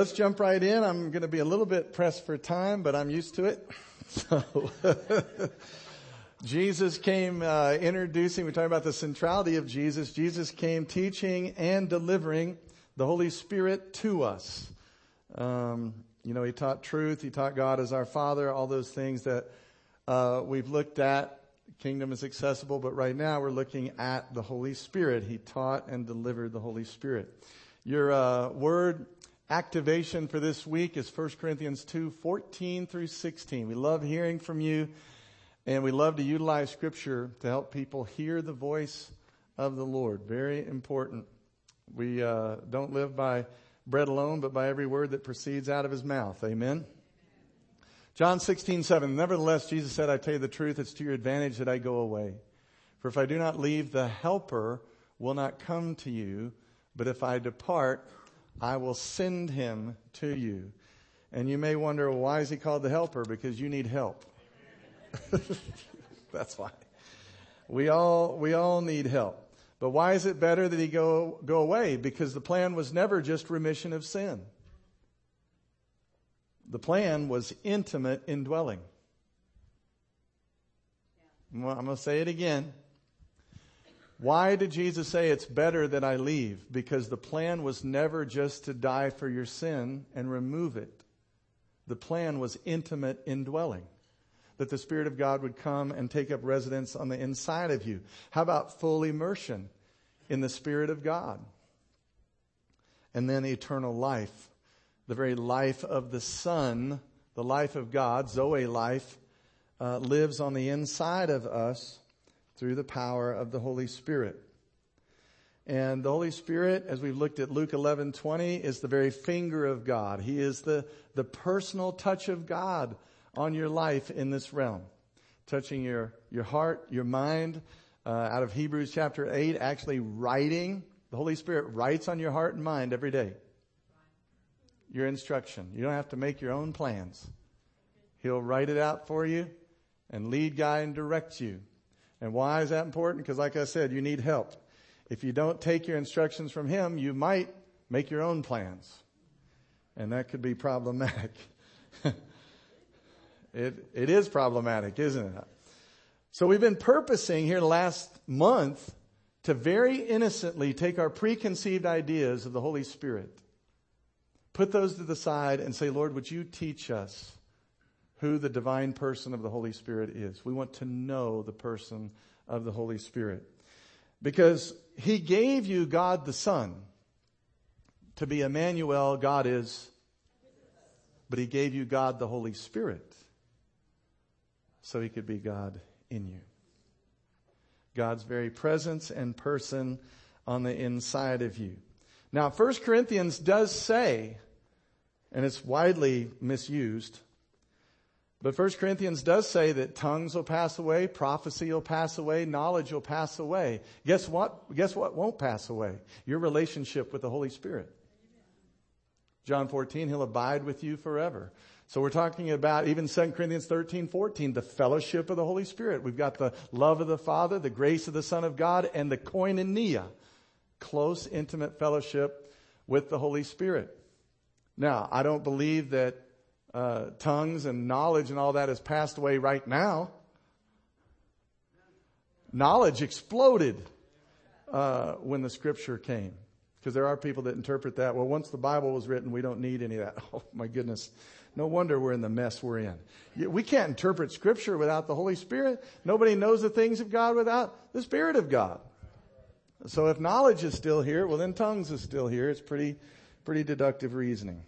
Let's jump right in. I'm going to be a little bit pressed for time, but I'm used to it. So, Jesus came uh, introducing, we're talking about the centrality of Jesus. Jesus came teaching and delivering the Holy Spirit to us. Um, you know, he taught truth, he taught God as our Father, all those things that uh, we've looked at. Kingdom is accessible, but right now we're looking at the Holy Spirit. He taught and delivered the Holy Spirit. Your uh, word activation for this week is 1 Corinthians 2, 14 through 16. We love hearing from you and we love to utilize scripture to help people hear the voice of the Lord. Very important. We uh, don't live by bread alone, but by every word that proceeds out of his mouth. Amen. John 16, 7. Nevertheless, Jesus said, I tell you the truth, it's to your advantage that I go away. For if I do not leave, the helper will not come to you, but if I depart, I will send him to you. And you may wonder, well, why is he called the helper? Because you need help. That's why. We all, we all need help. But why is it better that he go, go away? Because the plan was never just remission of sin. The plan was intimate indwelling. I'm going to say it again. Why did Jesus say it's better that I leave? Because the plan was never just to die for your sin and remove it. The plan was intimate indwelling. That the Spirit of God would come and take up residence on the inside of you. How about full immersion in the Spirit of God? And then eternal life. The very life of the Son, the life of God, Zoe life, uh, lives on the inside of us through the power of the Holy Spirit. And the Holy Spirit, as we've looked at Luke 11, 20, is the very finger of God. He is the, the personal touch of God on your life in this realm. Touching your, your heart, your mind, uh, out of Hebrews chapter 8, actually writing. The Holy Spirit writes on your heart and mind every day. Your instruction. You don't have to make your own plans. He'll write it out for you and lead, guide, and direct you. And why is that important? Because like I said, you need help. If you don't take your instructions from him, you might make your own plans. And that could be problematic. it, it is problematic, isn't it? So we've been purposing here last month to very innocently take our preconceived ideas of the Holy Spirit, put those to the side and say, Lord, would you teach us who the divine person of the Holy Spirit is. We want to know the person of the Holy Spirit. Because he gave you God the Son to be Emmanuel, God is, but he gave you God the Holy Spirit so he could be God in you. God's very presence and person on the inside of you. Now, 1 Corinthians does say, and it's widely misused, but 1 Corinthians does say that tongues will pass away, prophecy will pass away, knowledge will pass away. Guess what? Guess what won't pass away? Your relationship with the Holy Spirit. John 14, He'll abide with you forever. So we're talking about even 2 Corinthians 13, 14, the fellowship of the Holy Spirit. We've got the love of the Father, the grace of the Son of God, and the koinonia, close, intimate fellowship with the Holy Spirit. Now, I don't believe that uh, tongues and knowledge and all that has passed away right now. Knowledge exploded uh, when the scripture came. Because there are people that interpret that, well, once the Bible was written, we don't need any of that. Oh, my goodness. No wonder we're in the mess we're in. We can't interpret scripture without the Holy Spirit. Nobody knows the things of God without the Spirit of God. So if knowledge is still here, well then tongues is still here. It's pretty, pretty deductive reasoning.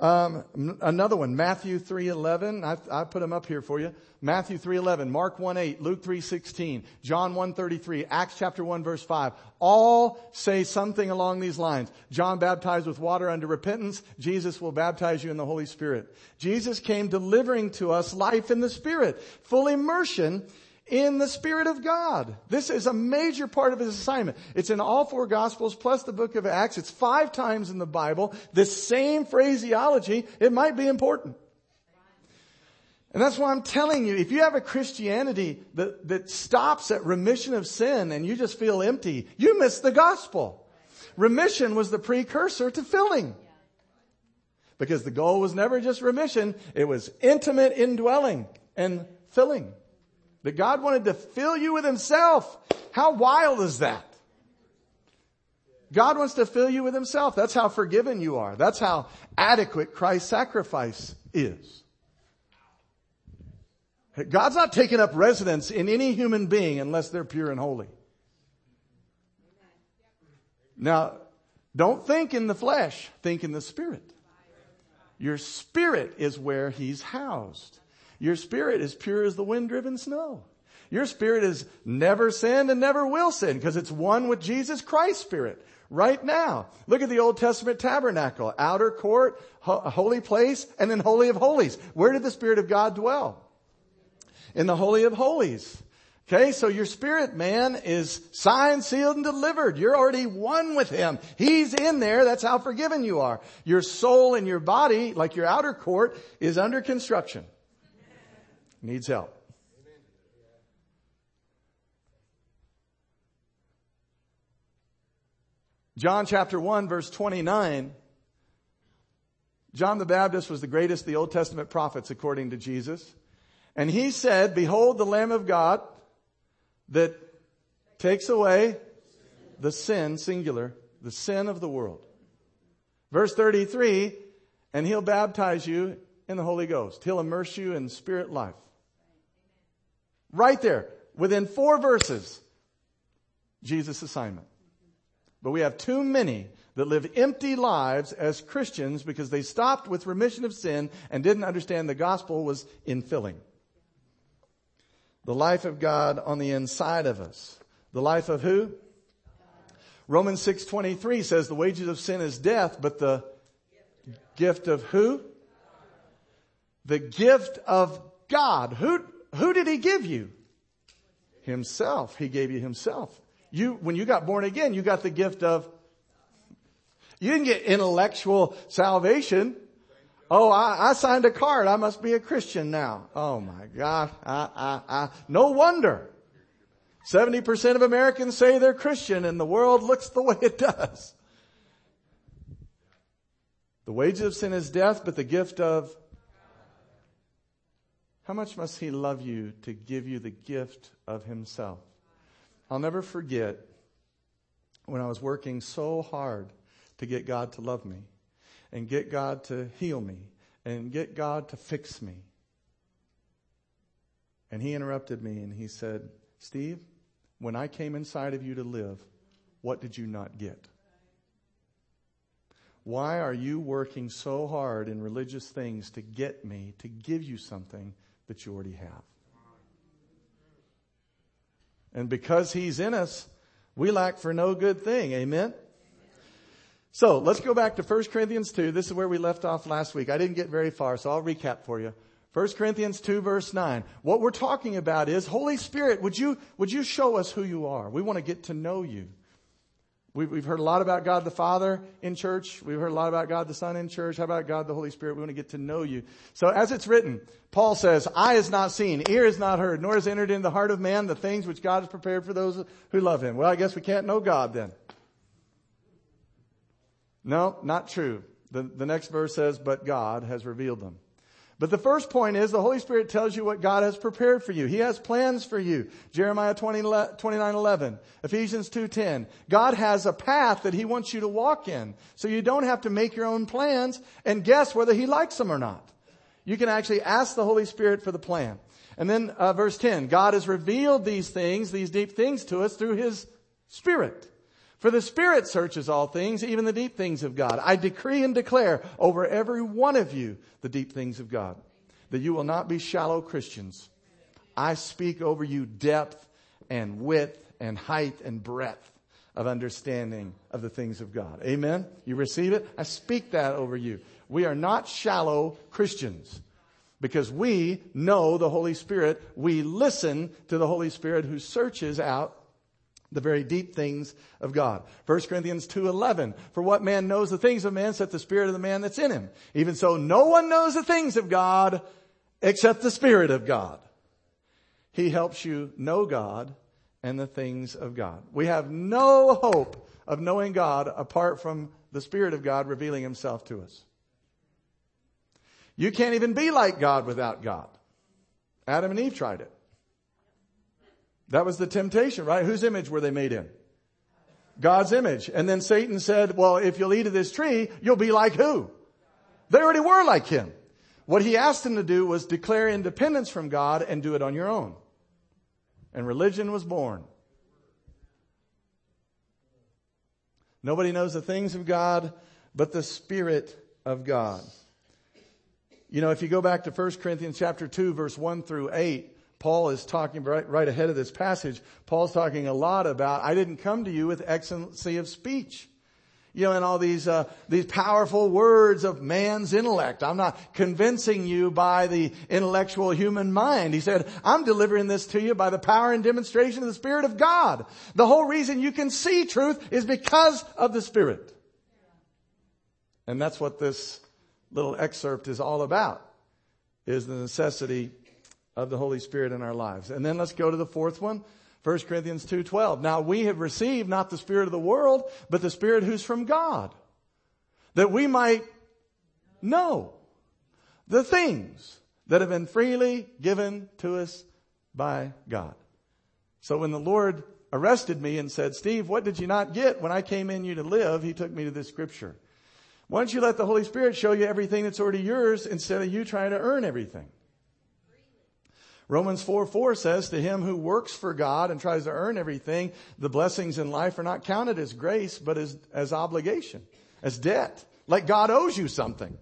Um, another one, Matthew 3.11. I, I put them up here for you. Matthew 3.11, Mark 1.8, Luke 3.16, John 1.33, Acts chapter 1 verse 5. All say something along these lines. John baptized with water unto repentance. Jesus will baptize you in the Holy Spirit. Jesus came delivering to us life in the Spirit. Full immersion in the Spirit of God. This is a major part of his assignment. It's in all four Gospels plus the book of Acts. It's five times in the Bible. This same phraseology, it might be important. And that's why I'm telling you, if you have a Christianity that, that stops at remission of sin and you just feel empty, you miss the gospel. Remission was the precursor to filling. Because the goal was never just remission, it was intimate indwelling and filling. That God wanted to fill you with himself. How wild is that? God wants to fill you with himself. That's how forgiven you are. That's how adequate Christ's sacrifice is. God's not taking up residence in any human being unless they're pure and holy. Now, don't think in the flesh, think in the spirit. Your spirit is where he's housed. Your spirit is pure as the wind driven snow. Your spirit is never sinned and never will sin because it's one with Jesus Christ's spirit right now. Look at the Old Testament tabernacle, outer court, holy place, and then holy of holies. Where did the Spirit of God dwell? In the holy of holies. Okay, so your spirit man is signed, sealed, and delivered. You're already one with him. He's in there. That's how forgiven you are. Your soul and your body, like your outer court, is under construction. Needs help. John chapter 1 verse 29. John the Baptist was the greatest of the Old Testament prophets according to Jesus. And he said, behold the Lamb of God that takes away the sin, singular, the sin of the world. Verse 33, and he'll baptize you in the Holy Ghost. He'll immerse you in spirit life. Right there, within four verses, Jesus' assignment. But we have too many that live empty lives as Christians because they stopped with remission of sin and didn't understand the gospel was infilling the life of God on the inside of us. The life of who? Romans 6:23 says the wages of sin is death, but the gift of who? The gift of God. Who who did he give you? Himself. He gave you himself. You when you got born again, you got the gift of you didn't get intellectual salvation. Oh, I, I, signed a card. I must be a Christian now. Oh my God. I, I, I. No wonder. 70% of Americans say they're Christian and the world looks the way it does. The wages of sin is death, but the gift of how much must he love you to give you the gift of himself? I'll never forget when I was working so hard to get God to love me and get God to heal me and get God to fix me. And he interrupted me and he said, Steve, when I came inside of you to live, what did you not get? Why are you working so hard in religious things to get me to give you something that you already have? And because he's in us, we lack for no good thing. Amen? So let's go back to 1 Corinthians 2. This is where we left off last week. I didn't get very far, so I'll recap for you. 1 Corinthians 2 verse 9. What we're talking about is, Holy Spirit, would you, would you show us who you are? We want to get to know you. We've, we've heard a lot about God the Father in church. We've heard a lot about God the Son in church. How about God the Holy Spirit? We want to get to know you. So as it's written, Paul says, eye is not seen, ear is not heard, nor has entered in the heart of man the things which God has prepared for those who love him. Well, I guess we can't know God then. No, not true. The, the next verse says, but God has revealed them. But the first point is the Holy Spirit tells you what God has prepared for you. He has plans for you. Jeremiah 20, 29, 11. Ephesians 2.10. God has a path that He wants you to walk in. So you don't have to make your own plans and guess whether He likes them or not. You can actually ask the Holy Spirit for the plan. And then uh, verse 10. God has revealed these things, these deep things to us through His Spirit. For the Spirit searches all things, even the deep things of God. I decree and declare over every one of you the deep things of God, that you will not be shallow Christians. I speak over you depth and width and height and breadth of understanding of the things of God. Amen? You receive it? I speak that over you. We are not shallow Christians because we know the Holy Spirit. We listen to the Holy Spirit who searches out the very deep things of God. 1 Corinthians 2:11 For what man knows the things of man except the spirit of the man that's in him. Even so no one knows the things of God except the spirit of God. He helps you know God and the things of God. We have no hope of knowing God apart from the spirit of God revealing himself to us. You can't even be like God without God. Adam and Eve tried it. That was the temptation, right? Whose image were they made in? God's image. And then Satan said, well, if you'll eat of this tree, you'll be like who? They already were like him. What he asked them to do was declare independence from God and do it on your own. And religion was born. Nobody knows the things of God but the Spirit of God. You know, if you go back to 1 Corinthians chapter 2 verse 1 through 8, Paul is talking right, right ahead of this passage. Paul's talking a lot about, I didn't come to you with excellency of speech. You know, and all these, uh, these powerful words of man's intellect. I'm not convincing you by the intellectual human mind. He said, I'm delivering this to you by the power and demonstration of the Spirit of God. The whole reason you can see truth is because of the Spirit. And that's what this little excerpt is all about, is the necessity of the Holy Spirit in our lives. And then let's go to the fourth one. 1 Corinthians 2:12. Now we have received not the spirit of the world, but the spirit who's from God, that we might know the things that have been freely given to us by God. So when the Lord arrested me and said, "Steve, what did you not get when I came in you to live?" he took me to this scripture. Why don't you let the Holy Spirit show you everything that's already yours instead of you trying to earn everything? Romans 4 4 says, To him who works for God and tries to earn everything, the blessings in life are not counted as grace, but as, as obligation, as debt. Like God owes you something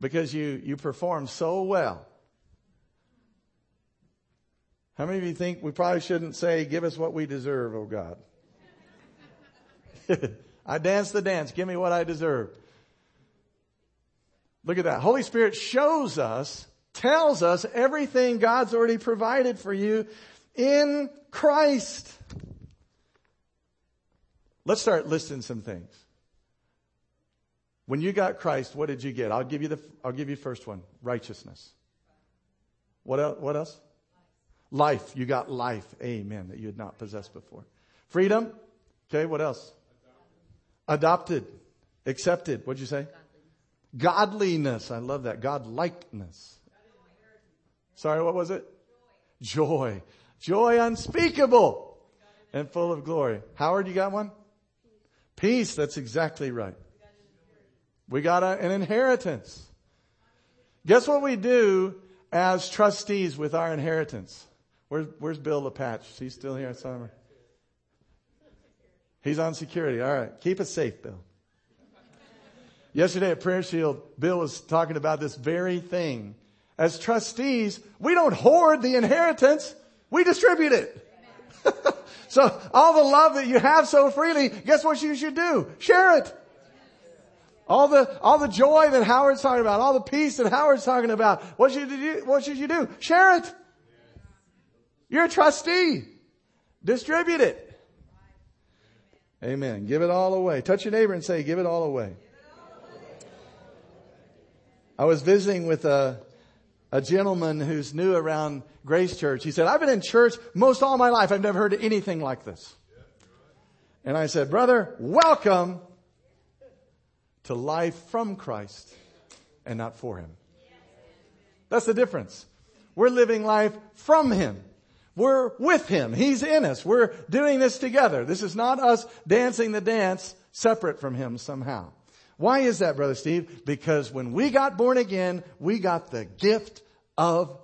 because you, you perform so well. How many of you think we probably shouldn't say, Give us what we deserve, oh God? I dance the dance. Give me what I deserve. Look at that. Holy Spirit shows us tells us everything God's already provided for you in Christ. Let's start listing some things. When you got Christ, what did you get? I'll give you the, I'll give you first one. Righteousness. What else? What else? Life. You got life. Amen. That you had not possessed before. Freedom. Okay. What else? Adopted. Accepted. What'd you say? Godliness. I love that. Godlikeness. Sorry, what was it? Joy. Joy unspeakable and full of glory. Howard, you got one? Peace. That's exactly right. We got a, an inheritance. Guess what we do as trustees with our inheritance? Where's, where's Bill LePatch? Is he still here? Summer? He's on security. All right. Keep us safe, Bill. Yesterday at Prayer Shield, Bill was talking about this very thing as trustees, we don't hoard the inheritance, we distribute it. so all the love that you have so freely, guess what you should do? Share it. All the, all the joy that Howard's talking about, all the peace that Howard's talking about, what should you do? What should you do? Share it. You're a trustee. Distribute it. Amen. Give it all away. Touch your neighbor and say, give it all away. I was visiting with a, a gentleman who's new around Grace Church. He said, I've been in church most all my life. I've never heard anything like this. And I said, brother, welcome to life from Christ and not for Him. That's the difference. We're living life from Him. We're with Him. He's in us. We're doing this together. This is not us dancing the dance separate from Him somehow. Why is that, Brother Steve? Because when we got born again, we got the gift of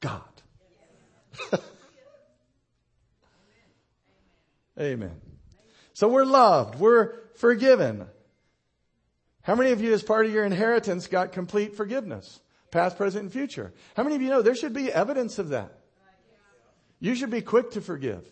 God. Amen. So we're loved. We're forgiven. How many of you, as part of your inheritance, got complete forgiveness? Past, present, and future. How many of you know there should be evidence of that? You should be quick to forgive.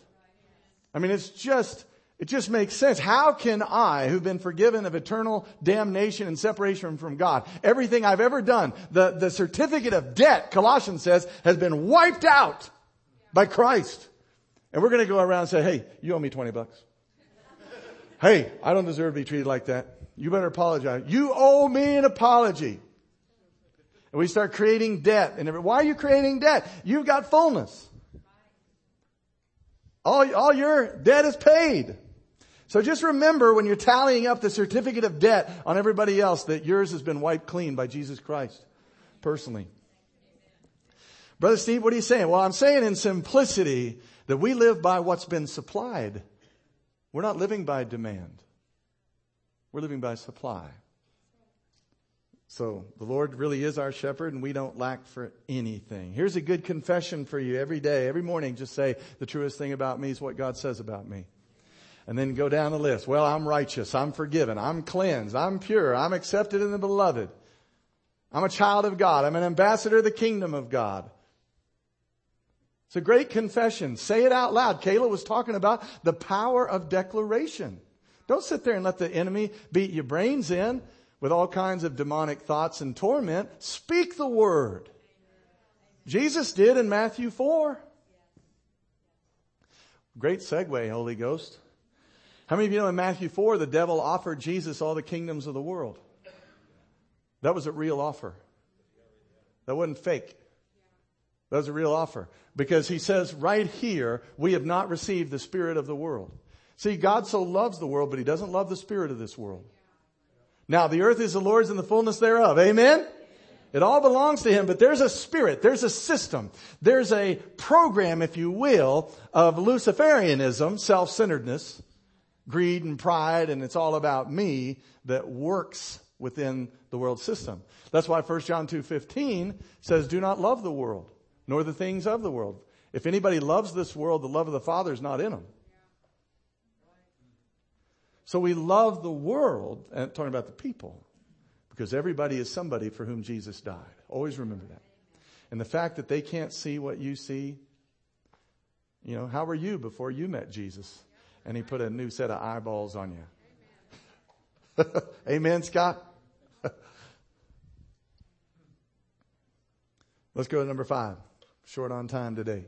I mean, it's just it just makes sense. How can I, who've been forgiven of eternal damnation and separation from God, everything I've ever done, the, the certificate of debt, Colossians says, has been wiped out by Christ. And we're going to go around and say, hey, you owe me 20 bucks. hey, I don't deserve to be treated like that. You better apologize. You owe me an apology. And we start creating debt. And why are you creating debt? You've got fullness. All, all your debt is paid. So just remember when you're tallying up the certificate of debt on everybody else that yours has been wiped clean by Jesus Christ. personally. Brother Steve, what are you saying? Well, I'm saying in simplicity that we live by what's been supplied. We're not living by demand. We're living by supply. So the Lord really is our shepherd and we don't lack for anything. Here's a good confession for you every day, every morning. Just say the truest thing about me is what God says about me. And then go down the list. Well, I'm righteous. I'm forgiven. I'm cleansed. I'm pure. I'm accepted in the beloved. I'm a child of God. I'm an ambassador of the kingdom of God. It's a great confession. Say it out loud. Kayla was talking about the power of declaration. Don't sit there and let the enemy beat your brains in with all kinds of demonic thoughts and torment. Speak the word. Jesus did in Matthew 4. Great segue, Holy Ghost. How many of you know in Matthew 4 the devil offered Jesus all the kingdoms of the world? That was a real offer. That wasn't fake. That was a real offer. Because he says right here, we have not received the spirit of the world. See, God so loves the world, but he doesn't love the spirit of this world. Now, the earth is the Lord's and the fullness thereof. Amen? It all belongs to him, but there's a spirit, there's a system, there's a program, if you will, of Luciferianism, self-centeredness, greed and pride, and it's all about me that works within the world system. That's why 1 John 2.15 says, do not love the world, nor the things of the world. If anybody loves this world, the love of the Father is not in them. So we love the world, and talking about the people, because everybody is somebody for whom Jesus died. Always remember that. And the fact that they can't see what you see, you know, how were you before you met Jesus? And he put a new set of eyeballs on you. Amen, Scott? Let's go to number five. Short on time today.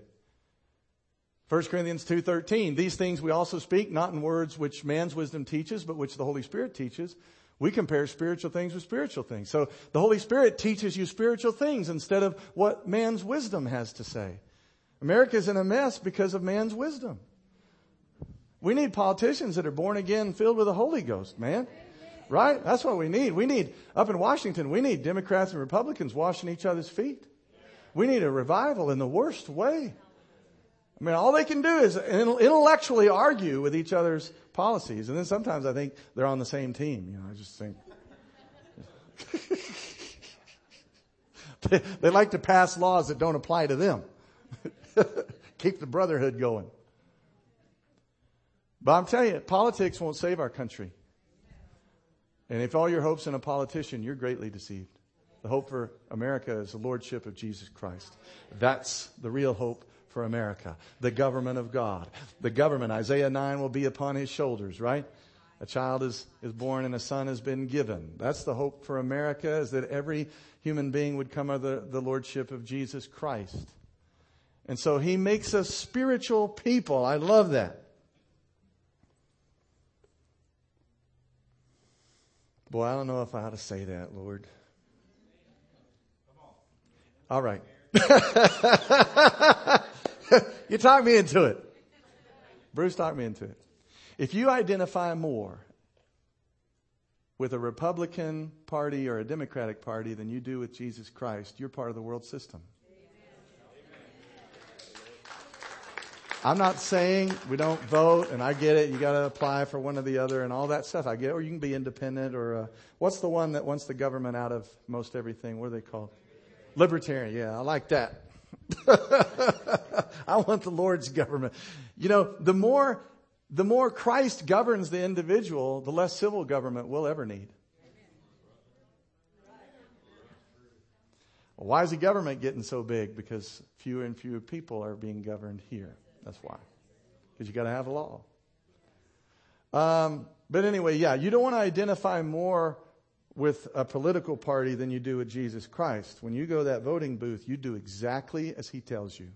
1 Corinthians 2.13, these things we also speak, not in words which man's wisdom teaches, but which the Holy Spirit teaches. We compare spiritual things with spiritual things. So the Holy Spirit teaches you spiritual things instead of what man's wisdom has to say. America's in a mess because of man's wisdom. We need politicians that are born again, filled with the Holy Ghost, man. Right? That's what we need. We need, up in Washington, we need Democrats and Republicans washing each other's feet. We need a revival in the worst way. I mean, all they can do is intellectually argue with each other's policies. And then sometimes I think they're on the same team. You know, I just think. they, they like to pass laws that don't apply to them. Keep the brotherhood going. But I'm telling you, politics won't save our country. And if all your hope's in a politician, you're greatly deceived. The hope for America is the lordship of Jesus Christ. That's the real hope for America. The government of God. The government, Isaiah 9 will be upon his shoulders, right? A child is, is born and a son has been given. That's the hope for America is that every human being would come under the, the lordship of Jesus Christ. And so he makes us spiritual people. I love that. Boy, I don't know if I ought to say that, Lord. All right. you talk me into it. Bruce talked me into it. If you identify more with a Republican party or a Democratic party than you do with Jesus Christ, you're part of the world system. I'm not saying we don't vote, and I get it. You got to apply for one or the other, and all that stuff. I get, it. or you can be independent, or uh, what's the one that wants the government out of most everything? What are they called? Libertarian. Yeah, I like that. I want the Lord's government. You know, the more, the more Christ governs the individual, the less civil government we'll ever need. Why is the government getting so big? Because fewer and fewer people are being governed here. That's why. Because you got to have a law. Um, but anyway, yeah, you don't want to identify more with a political party than you do with Jesus Christ. When you go to that voting booth, you do exactly as he tells you.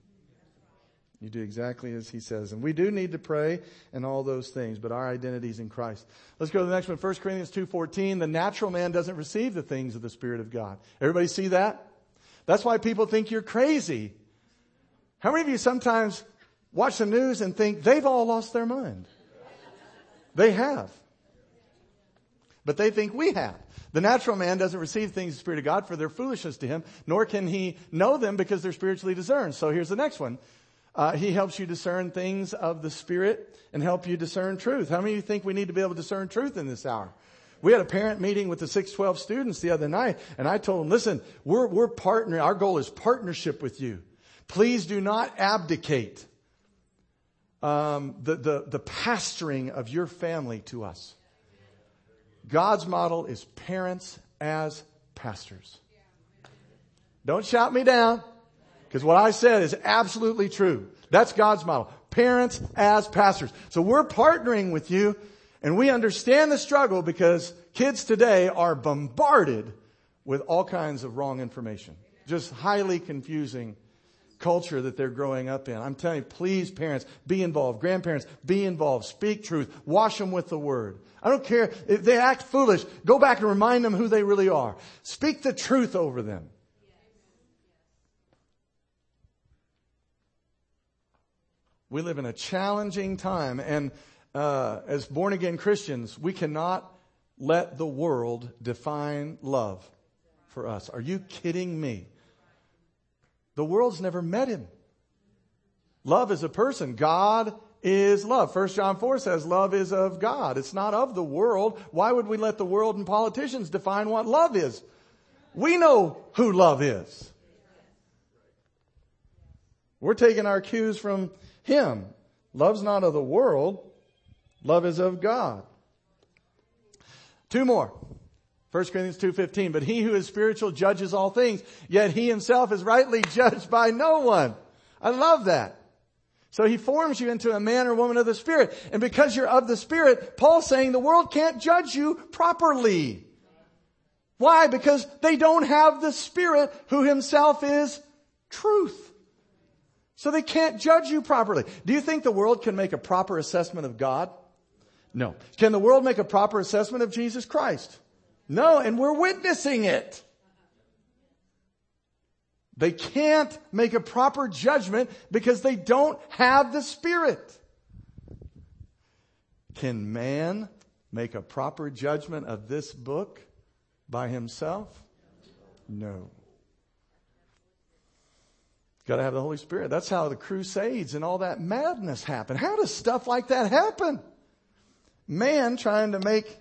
You do exactly as he says. And we do need to pray and all those things, but our identity is in Christ. Let's go to the next one. 1 Corinthians 2.14. The natural man doesn't receive the things of the Spirit of God. Everybody see that? That's why people think you're crazy. How many of you sometimes watch the news and think they've all lost their mind? They have. But they think we have. The natural man doesn't receive things of the Spirit of God for their foolishness to him, nor can he know them because they're spiritually discerned. So here's the next one. Uh, he helps you discern things of the Spirit and help you discern truth. How many of you think we need to be able to discern truth in this hour? We had a parent meeting with the 612 students the other night, and I told them, listen, we're, we're partnering. Our goal is partnership with you. Please do not abdicate um, the, the, the pastoring of your family to us. God's model is parents as pastors. Don't shout me down because what I said is absolutely true. That's God's model. Parents as pastors. So we're partnering with you and we understand the struggle because kids today are bombarded with all kinds of wrong information. Just highly confusing culture that they're growing up in. I'm telling you, please parents, be involved. Grandparents, be involved. Speak truth. Wash them with the word. I don't care if they act foolish. Go back and remind them who they really are. Speak the truth over them. We live in a challenging time and uh, as born again Christians, we cannot let the world define love for us. Are you kidding me? The world's never met him. Love is a person. God is love. 1 John 4 says love is of God. It's not of the world. Why would we let the world and politicians define what love is? We know who love is. We're taking our cues from him. Love's not of the world. Love is of God. Two more. 1 Corinthians 2.15, but he who is spiritual judges all things, yet he himself is rightly judged by no one. I love that. So he forms you into a man or woman of the Spirit. And because you're of the Spirit, Paul's saying the world can't judge you properly. Why? Because they don't have the Spirit who himself is truth. So they can't judge you properly. Do you think the world can make a proper assessment of God? No. Can the world make a proper assessment of Jesus Christ? No, and we're witnessing it. They can't make a proper judgment because they don't have the Spirit. Can man make a proper judgment of this book by himself? No. Got to have the Holy Spirit. That's how the Crusades and all that madness happened. How does stuff like that happen? Man trying to make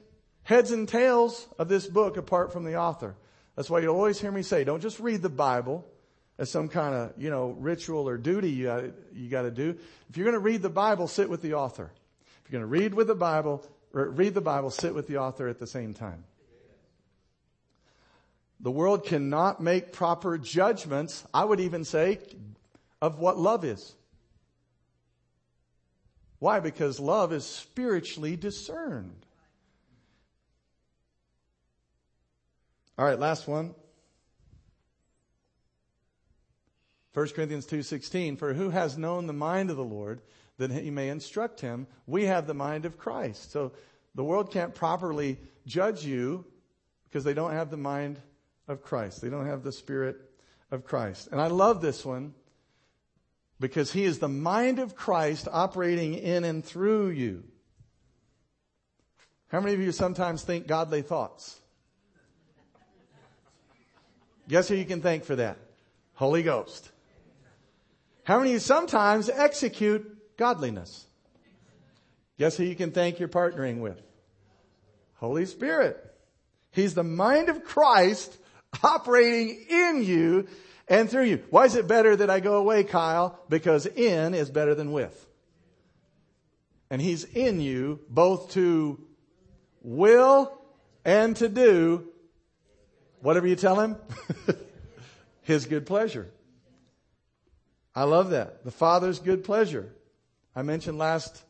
heads and tails of this book apart from the author. That's why you always hear me say, don't just read the Bible as some kind of, you know, ritual or duty you got you got to do. If you're to read the Bible, sit with the author. If you're to read with the Bible, read the Bible, sit with the author at the same time. The world cannot make proper judgments, I would even say, of what love is. Why? Because love is spiritually discerned. All right, last one. 1 Corinthians 2:16 For who has known the mind of the Lord that he may instruct him we have the mind of Christ. So the world can't properly judge you because they don't have the mind of Christ. They don't have the spirit of Christ. And I love this one because he is the mind of Christ operating in and through you. How many of you sometimes think godly thoughts? Guess who you can thank for that? Holy Ghost. How many of you sometimes execute godliness? Guess who you can thank your partnering with? Holy Spirit. He's the mind of Christ operating in you and through you. Why is it better that I go away, Kyle? Because in is better than with. And He's in you both to will and to do Whatever you tell him, his good pleasure. I love that. The Father's good pleasure. I mentioned last,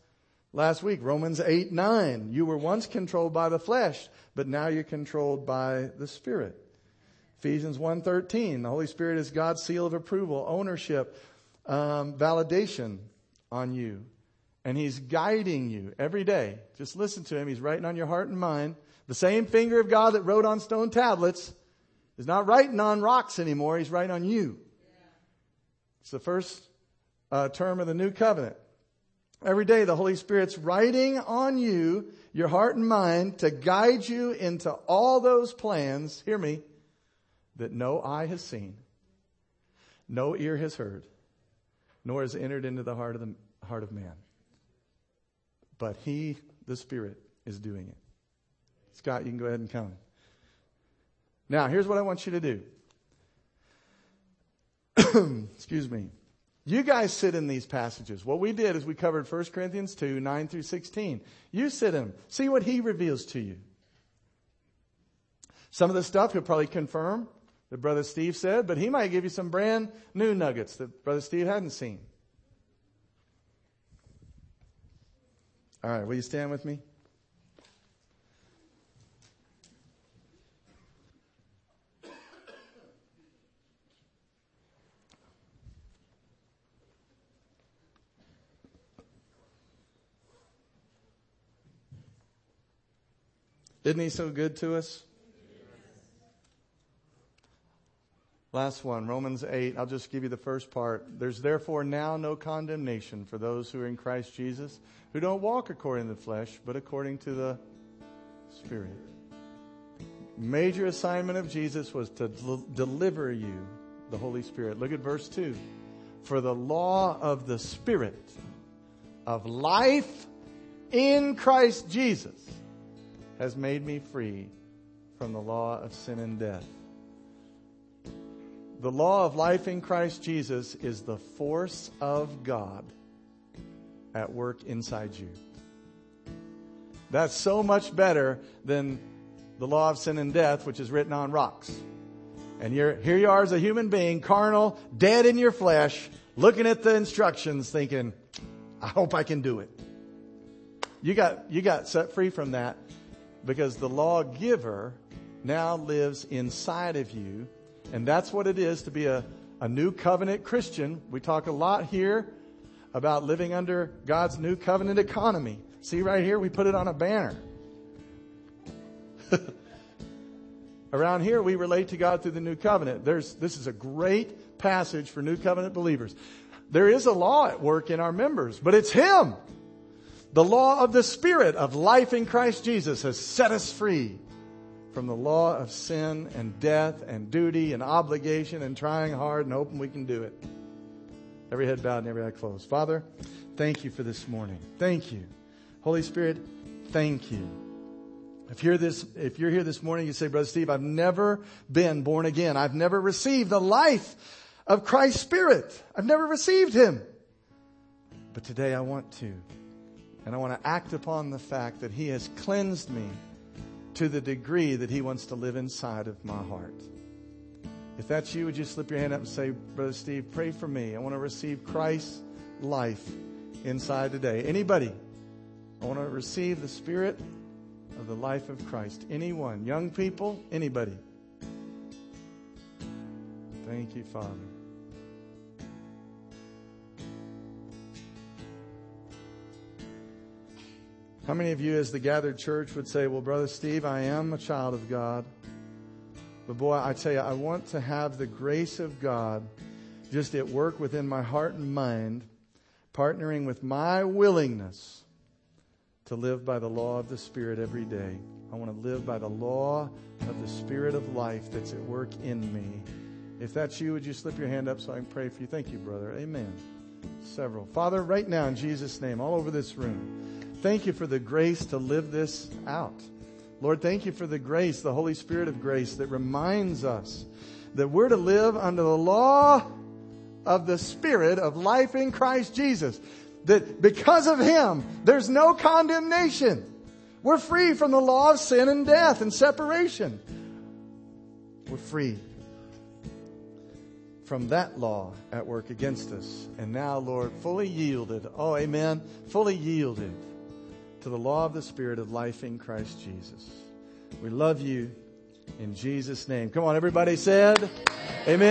last week, Romans 8, 9. You were once controlled by the flesh, but now you're controlled by the Spirit. Ephesians 1.13, the Holy Spirit is God's seal of approval, ownership, um, validation on you. And He's guiding you every day. Just listen to Him. He's writing on your heart and mind. The same finger of God that wrote on stone tablets is not writing on rocks anymore. He's writing on you. It's the first uh, term of the new covenant. Every day the Holy Spirit's writing on you, your heart and mind, to guide you into all those plans, hear me, that no eye has seen, no ear has heard, nor has entered into the heart of the heart of man. But he, the Spirit, is doing it. Scott, you can go ahead and come. Now, here's what I want you to do. Excuse me. You guys sit in these passages. What we did is we covered 1 Corinthians 2, 9 through 16. You sit in. See what he reveals to you. Some of the stuff he'll probably confirm that Brother Steve said, but he might give you some brand new nuggets that Brother Steve hadn't seen. All right, will you stand with me? Isn't he so good to us? Last one, Romans 8. I'll just give you the first part. There's therefore now no condemnation for those who are in Christ Jesus, who don't walk according to the flesh, but according to the Spirit. Major assignment of Jesus was to del- deliver you the Holy Spirit. Look at verse 2. For the law of the Spirit of life in Christ Jesus has made me free from the law of sin and death. The law of life in Christ Jesus is the force of God at work inside you. That's so much better than the law of sin and death, which is written on rocks. And here you are as a human being, carnal, dead in your flesh, looking at the instructions thinking, I hope I can do it. You got, you got set free from that because the lawgiver now lives inside of you. And that's what it is to be a, a new covenant Christian. We talk a lot here about living under God's new covenant economy. See right here, we put it on a banner. Around here, we relate to God through the new covenant. There's, this is a great passage for new covenant believers. There is a law at work in our members, but it's Him. The law of the Spirit of life in Christ Jesus has set us free from the law of sin and death and duty and obligation and trying hard and hoping we can do it. Every head bowed and every eye closed. Father, thank you for this morning. Thank you. Holy Spirit, thank you. If you're this, if you're here this morning, you say, Brother Steve, I've never been born again. I've never received the life of Christ's Spirit. I've never received Him. But today I want to. And I want to act upon the fact that He has cleansed me to the degree that He wants to live inside of my heart. If that's you, would you slip your hand up and say, Brother Steve, pray for me. I want to receive Christ's life inside today. Anybody? I want to receive the Spirit of the life of Christ. Anyone? Young people? Anybody? Thank you, Father. How many of you, as the gathered church, would say, Well, Brother Steve, I am a child of God. But boy, I tell you, I want to have the grace of God just at work within my heart and mind, partnering with my willingness to live by the law of the Spirit every day. I want to live by the law of the Spirit of life that's at work in me. If that's you, would you slip your hand up so I can pray for you? Thank you, brother. Amen. Several. Father, right now in Jesus' name, all over this room, Thank you for the grace to live this out. Lord, thank you for the grace, the Holy Spirit of grace that reminds us that we're to live under the law of the Spirit of life in Christ Jesus. That because of Him, there's no condemnation. We're free from the law of sin and death and separation. We're free from that law at work against us. And now, Lord, fully yielded. Oh, amen. Fully yielded to the law of the Spirit of life in Christ Jesus. We love you in Jesus' name. Come on, everybody said, Amen.